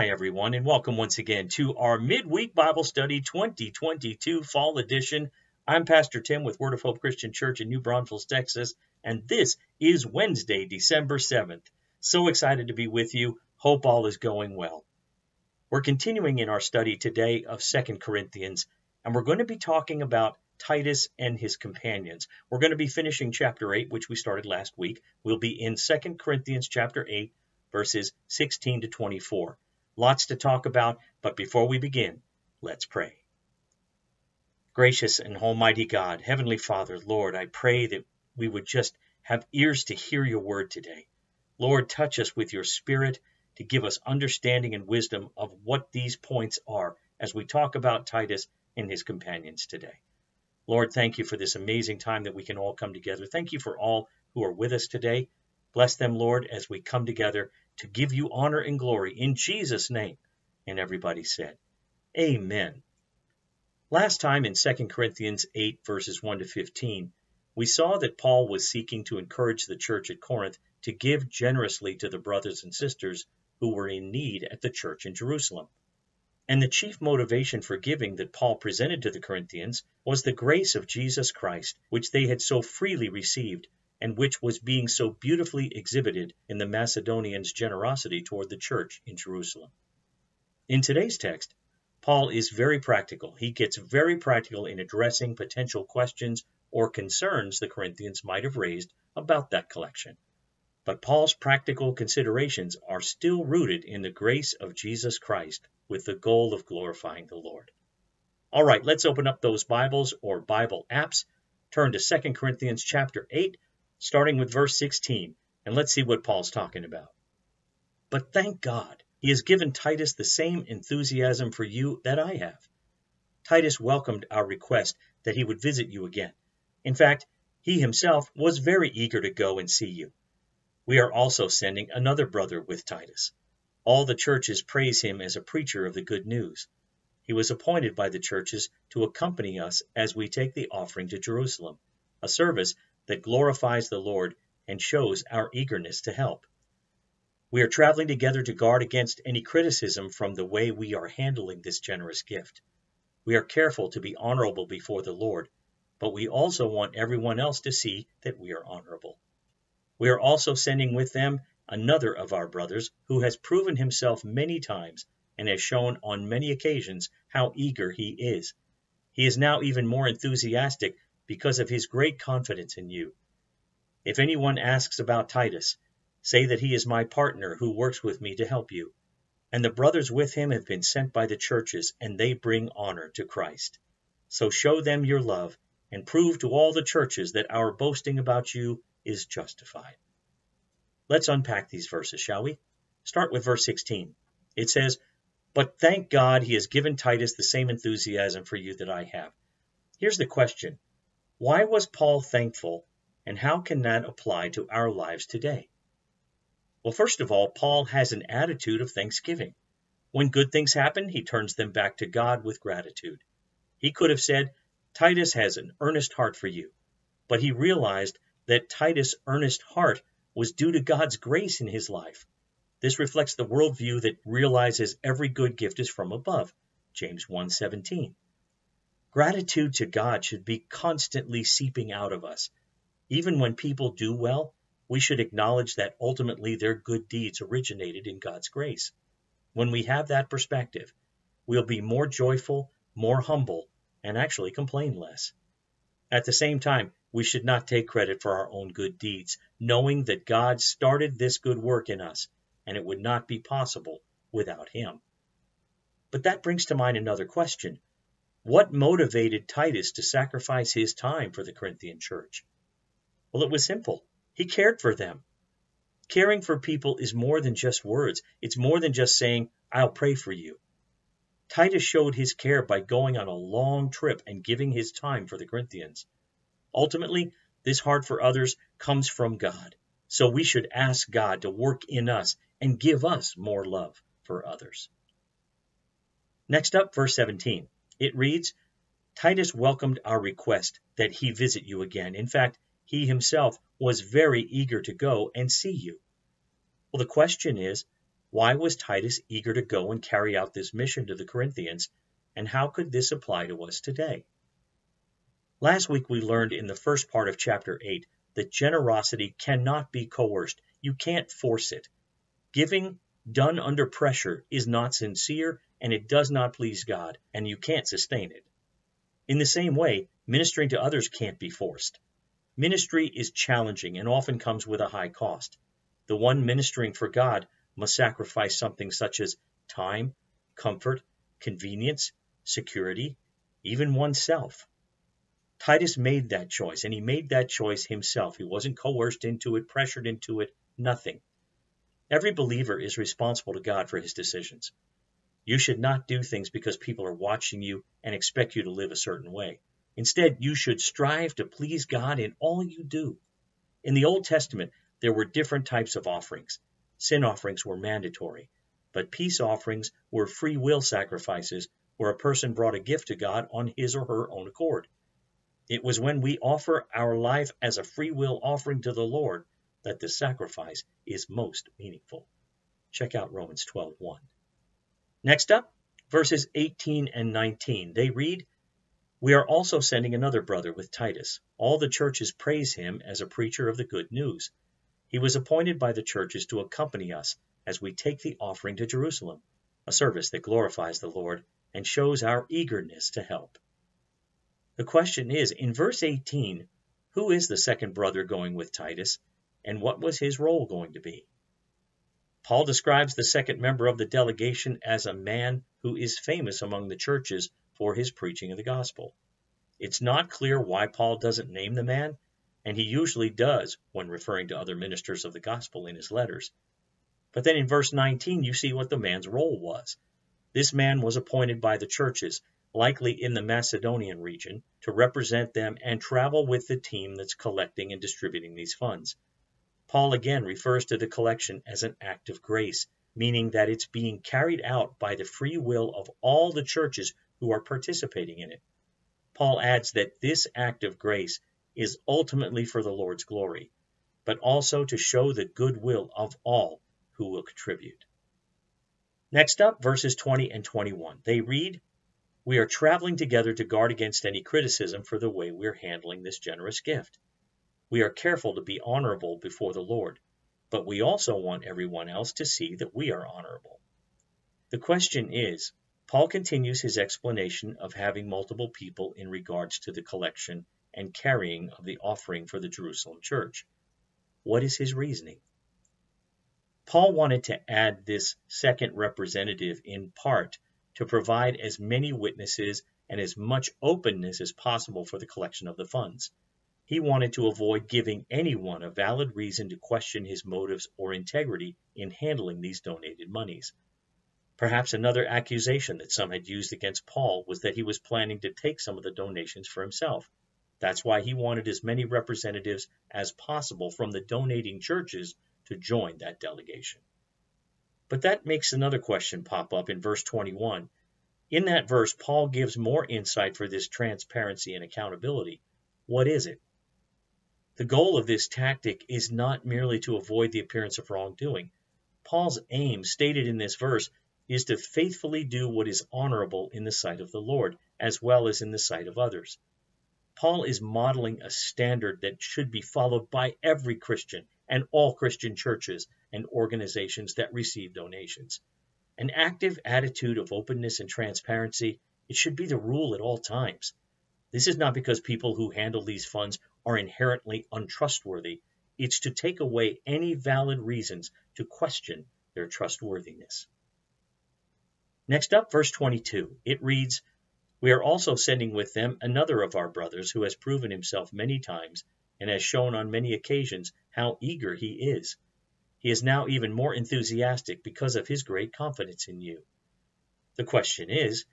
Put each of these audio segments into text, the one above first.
Hi, everyone, and welcome once again to our midweek Bible study 2022 fall edition. I'm Pastor Tim with Word of Hope Christian Church in New Braunfels, Texas, and this is Wednesday, December 7th. So excited to be with you. Hope all is going well. We're continuing in our study today of Second Corinthians, and we're going to be talking about Titus and his companions. We're going to be finishing chapter 8, which we started last week. We'll be in Second Corinthians chapter 8, verses 16 to 24. Lots to talk about, but before we begin, let's pray. Gracious and Almighty God, Heavenly Father, Lord, I pray that we would just have ears to hear your word today. Lord, touch us with your spirit to give us understanding and wisdom of what these points are as we talk about Titus and his companions today. Lord, thank you for this amazing time that we can all come together. Thank you for all who are with us today. Bless them, Lord, as we come together to give you honor and glory in Jesus' name. And everybody said, Amen. Last time in 2 Corinthians 8, verses 1 to 15, we saw that Paul was seeking to encourage the church at Corinth to give generously to the brothers and sisters who were in need at the church in Jerusalem. And the chief motivation for giving that Paul presented to the Corinthians was the grace of Jesus Christ, which they had so freely received, and which was being so beautifully exhibited in the Macedonians' generosity toward the church in Jerusalem. In today's text, Paul is very practical. He gets very practical in addressing potential questions or concerns the Corinthians might have raised about that collection. But Paul's practical considerations are still rooted in the grace of Jesus Christ with the goal of glorifying the Lord. All right, let's open up those Bibles or Bible apps. Turn to 2 Corinthians chapter 8, starting with verse 16, and let's see what Paul's talking about. But thank God, he has given Titus the same enthusiasm for you that I have. Titus welcomed our request that he would visit you again. In fact, he himself was very eager to go and see you. We are also sending another brother with Titus. All the churches praise him as a preacher of the good news. He was appointed by the churches to accompany us as we take the offering to Jerusalem, a service that glorifies the Lord and shows our eagerness to help. We are traveling together to guard against any criticism from the way we are handling this generous gift. We are careful to be honorable before the Lord, but we also want everyone else to see that we are honorable. We are also sending with them another of our brothers who has proven himself many times and has shown on many occasions how eager he is. He is now even more enthusiastic because of his great confidence in you. If anyone asks about Titus, say that he is my partner who works with me to help you. And the brothers with him have been sent by the churches, and they bring honor to Christ. So show them your love, and prove to all the churches that our boasting about you is justified. Let's unpack these verses, shall we? Start with verse 16. It says, But thank God he has given Titus the same enthusiasm for you that I have. Here's the question Why was Paul thankful, and how can that apply to our lives today? Well, first of all, Paul has an attitude of thanksgiving. When good things happen, he turns them back to God with gratitude. He could have said, Titus has an earnest heart for you, but he realized that Titus' earnest heart was due to God's grace in his life. This reflects the worldview that realizes every good gift is from above. James 1:17. Gratitude to God should be constantly seeping out of us. Even when people do well, we should acknowledge that ultimately their good deeds originated in God's grace. When we have that perspective, we'll be more joyful, more humble, and actually complain less. At the same time, we should not take credit for our own good deeds, knowing that God started this good work in us, and it would not be possible without Him. But that brings to mind another question. What motivated Titus to sacrifice his time for the Corinthian church? Well, it was simple. He cared for them. Caring for people is more than just words, it's more than just saying, I'll pray for you. Titus showed his care by going on a long trip and giving his time for the Corinthians. Ultimately, this heart for others comes from God. So we should ask God to work in us and give us more love for others. Next up, verse 17. It reads Titus welcomed our request that he visit you again. In fact, he himself was very eager to go and see you. Well, the question is Why was Titus eager to go and carry out this mission to the Corinthians, and how could this apply to us today? Last week we learned in the first part of chapter 8 that generosity cannot be coerced. You can't force it. Giving done under pressure is not sincere and it does not please God, and you can't sustain it. In the same way, ministering to others can't be forced. Ministry is challenging and often comes with a high cost. The one ministering for God must sacrifice something such as time, comfort, convenience, security, even oneself. Titus made that choice, and he made that choice himself. He wasn't coerced into it, pressured into it, nothing. Every believer is responsible to God for his decisions. You should not do things because people are watching you and expect you to live a certain way. Instead, you should strive to please God in all you do. In the Old Testament, there were different types of offerings. Sin offerings were mandatory, but peace offerings were free will sacrifices where a person brought a gift to God on his or her own accord. It was when we offer our life as a free will offering to the Lord that the sacrifice is most meaningful. Check out Romans 12:1. Next up, verses 18 and 19. They read, We are also sending another brother with Titus. All the churches praise him as a preacher of the good news. He was appointed by the churches to accompany us as we take the offering to Jerusalem, a service that glorifies the Lord and shows our eagerness to help. The question is, in verse 18, who is the second brother going with Titus, and what was his role going to be? Paul describes the second member of the delegation as a man who is famous among the churches for his preaching of the gospel. It's not clear why Paul doesn't name the man, and he usually does when referring to other ministers of the gospel in his letters. But then in verse 19, you see what the man's role was. This man was appointed by the churches, likely in the Macedonian region, to represent them and travel with the team that's collecting and distributing these funds. Paul again refers to the collection as an act of grace, meaning that it's being carried out by the free will of all the churches who are participating in it. Paul adds that this act of grace is ultimately for the Lord's glory, but also to show the goodwill of all who will contribute. Next up, verses 20 and 21. They read, We are traveling together to guard against any criticism for the way we're handling this generous gift. We are careful to be honorable before the Lord, but we also want everyone else to see that we are honorable. The question is, Paul continues his explanation of having multiple people in regards to the collection and carrying of the offering for the Jerusalem church. What is his reasoning? Paul wanted to add this second representative in part to provide as many witnesses and as much openness as possible for the collection of the funds. He wanted to avoid giving anyone a valid reason to question his motives or integrity in handling these donated monies. Perhaps another accusation that some had used against Paul was that he was planning to take some of the donations for himself. That's why he wanted as many representatives as possible from the donating churches to join that delegation. But that makes another question pop up in verse 21. In that verse, Paul gives more insight for this transparency and accountability. What is it? The goal of this tactic is not merely to avoid the appearance of wrongdoing. Paul's aim, stated in this verse, is to faithfully do what is honorable in the sight of the Lord, as well as in the sight of others. Paul is modeling a standard that should be followed by every Christian and all Christian churches and organizations that receive donations. An active attitude of openness and transparency, it should be the rule at all times. This is not because people who handle these funds are inherently untrustworthy. It's to take away any valid reasons to question their trustworthiness. Next up, verse 22. It reads, We are also sending with them another of our brothers who has proven himself many times and has shown on many occasions how eager he is. He is now even more enthusiastic because of his great confidence in you. The question is,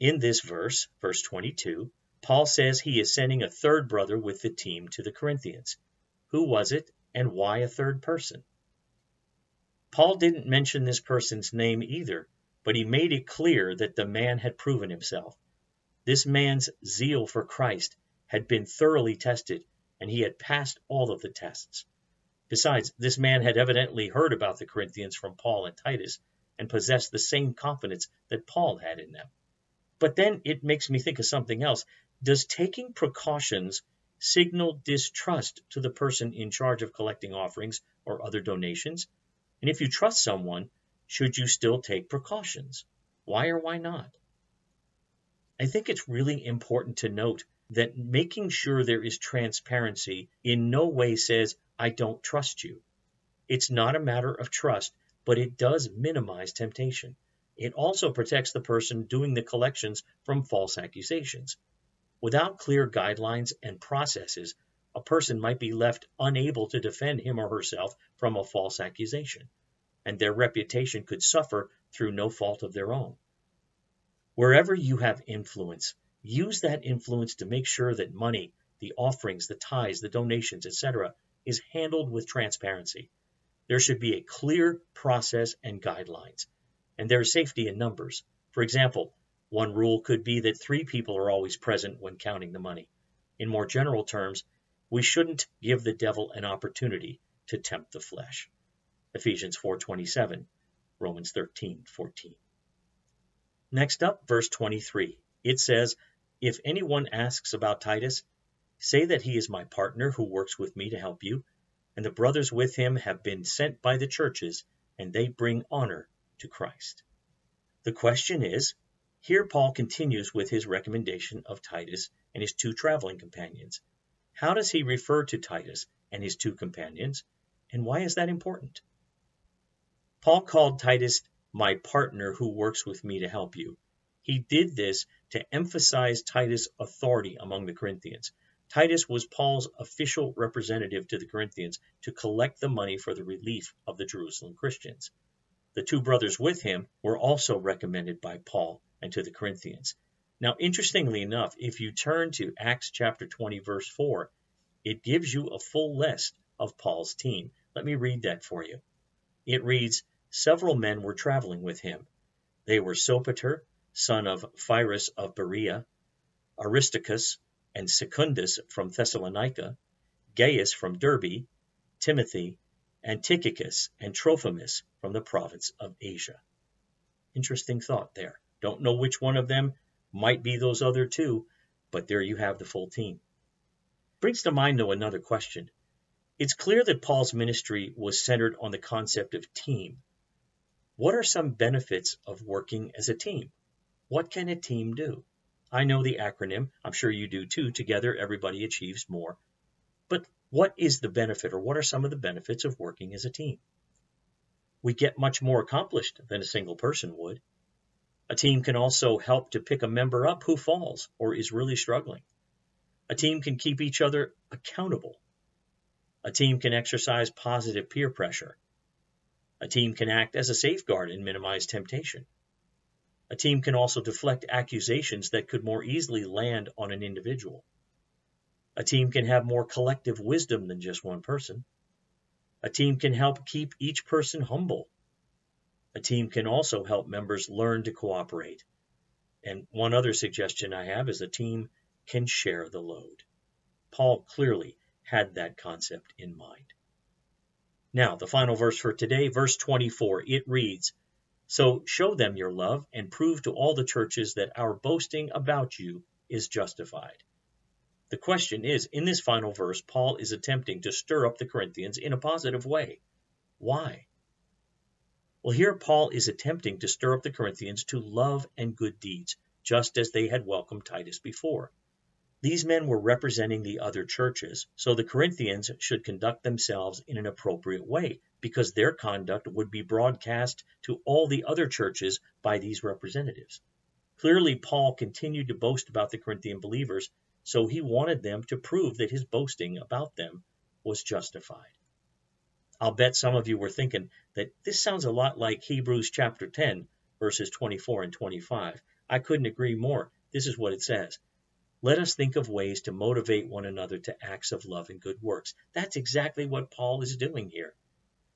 in this verse, verse 22, Paul says he is sending a third brother with the team to the Corinthians. Who was it, and why a third person? Paul didn't mention this person's name either, but he made it clear that the man had proven himself. This man's zeal for Christ had been thoroughly tested, and he had passed all of the tests. Besides, this man had evidently heard about the Corinthians from Paul and Titus and possessed the same confidence that Paul had in them. But then it makes me think of something else. Does taking precautions signal distrust to the person in charge of collecting offerings or other donations? And if you trust someone, should you still take precautions? Why or why not? I think it's really important to note that making sure there is transparency in no way says, I don't trust you. It's not a matter of trust, but it does minimize temptation. It also protects the person doing the collections from false accusations. Without clear guidelines and processes, a person might be left unable to defend him or herself from a false accusation, and their reputation could suffer through no fault of their own. Wherever you have influence, use that influence to make sure that money, the offerings, the tithes, the donations, etc., is handled with transparency. There should be a clear process and guidelines, and there is safety in numbers. For example, one rule could be that three people are always present when counting the money. In more general terms, we shouldn't give the devil an opportunity to tempt the flesh. Ephesians 4:27, Romans 13:14. Next up, verse 23. It says, if anyone asks about Titus, say that he is my partner who works with me to help you, and the brothers with him have been sent by the churches, and they bring honor to Christ. The question is here Paul continues with his recommendation of Titus and his two traveling companions. How does he refer to Titus and his two companions, and why is that important? Paul called Titus my partner who works with me to help you. He did this to emphasize Titus' authority among the Corinthians. Titus was Paul's official representative to the Corinthians to collect the money for the relief of the Jerusalem Christians. The two brothers with him were also recommended by Paul and to the Corinthians. Now, interestingly enough, if you turn to Acts chapter 20, verse 4, it gives you a full list of Paul's team. Let me read that for you. It reads Several men were traveling with him. They were Sopater, son of Pyrrhus of Berea, Aristarchus and Secundus from Thessalonica, Gaius from Derbe, Timothy, and Tychicus and Trophimus from the province of Asia. Interesting thought there. Don't know which one of them might be those other two, but there you have the full team. Brings to mind, though, another question. It's clear that Paul's ministry was centered on the concept of team. What are some benefits of working as a team? What can a team do? I know the acronym. I'm sure you do too. Together, everybody achieves more. But what is the benefit, or what are some of the benefits of working as a team? We get much more accomplished than a single person would. A team can also help to pick a member up who falls or is really struggling. A team can keep each other accountable. A team can exercise positive peer pressure. A team can act as a safeguard and minimize temptation. A team can also deflect accusations that could more easily land on an individual. A team can have more collective wisdom than just one person. A team can help keep each person humble. A team can also help members learn to cooperate. And one other suggestion I have is a team can share the load. Paul clearly had that concept in mind. Now, the final verse for today, verse 24, it reads, so show them your love and prove to all the churches that our boasting about you is justified. The question is in this final verse, Paul is attempting to stir up the Corinthians in a positive way. Why? Well, here Paul is attempting to stir up the Corinthians to love and good deeds, just as they had welcomed Titus before. These men were representing the other churches, so the Corinthians should conduct themselves in an appropriate way, because their conduct would be broadcast to all the other churches by these representatives. Clearly, Paul continued to boast about the Corinthian believers, so he wanted them to prove that his boasting about them was justified. I'll bet some of you were thinking that this sounds a lot like Hebrews chapter 10, verses 24 and 25. I couldn't agree more. This is what it says. Let us think of ways to motivate one another to acts of love and good works. That's exactly what Paul is doing here.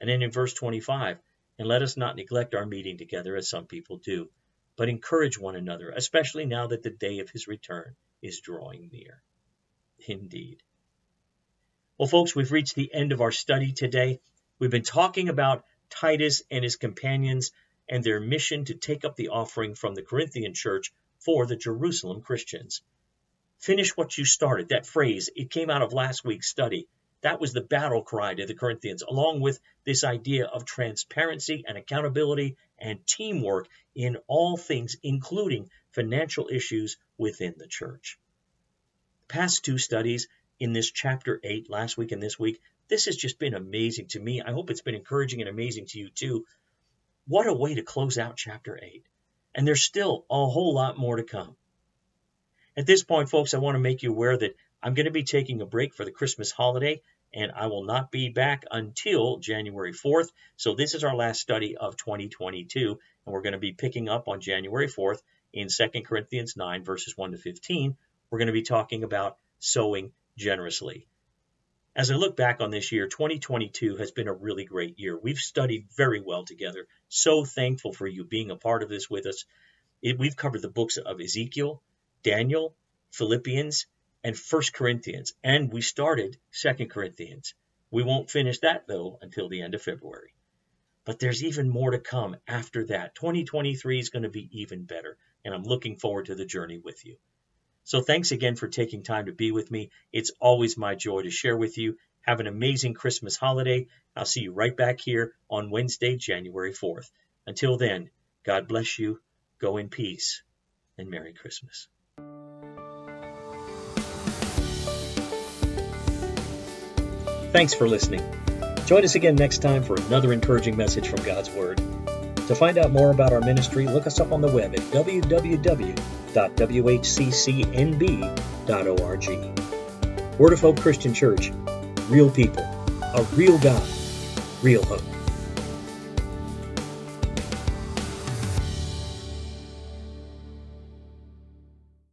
And then in verse 25, and let us not neglect our meeting together as some people do, but encourage one another, especially now that the day of his return is drawing near. Indeed. Well, folks, we've reached the end of our study today. We've been talking about Titus and his companions and their mission to take up the offering from the Corinthian church for the Jerusalem Christians. Finish what you started. That phrase, it came out of last week's study. That was the battle cry to the Corinthians, along with this idea of transparency and accountability and teamwork in all things, including financial issues within the church. The past two studies in this chapter 8 last week and this week. This has just been amazing to me. I hope it's been encouraging and amazing to you too. What a way to close out chapter 8. And there's still a whole lot more to come. At this point, folks, I want to make you aware that I'm going to be taking a break for the Christmas holiday, and I will not be back until January 4th. So, this is our last study of 2022, and we're going to be picking up on January 4th in 2 Corinthians 9, verses 1 to 15. We're going to be talking about sowing generously. As I look back on this year, 2022 has been a really great year. We've studied very well together. So thankful for you being a part of this with us. It, we've covered the books of Ezekiel, Daniel, Philippians, and First Corinthians, and we started Second Corinthians. We won't finish that though until the end of February. But there's even more to come after that. 2023 is going to be even better, and I'm looking forward to the journey with you. So thanks again for taking time to be with me. It's always my joy to share with you. Have an amazing Christmas holiday. I'll see you right back here on Wednesday, January 4th. Until then, God bless you. Go in peace and Merry Christmas. Thanks for listening. Join us again next time for another encouraging message from God's Word. To find out more about our ministry, look us up on the web at www.whccnb.org. Word of Hope Christian Church, real people, a real God, real hope.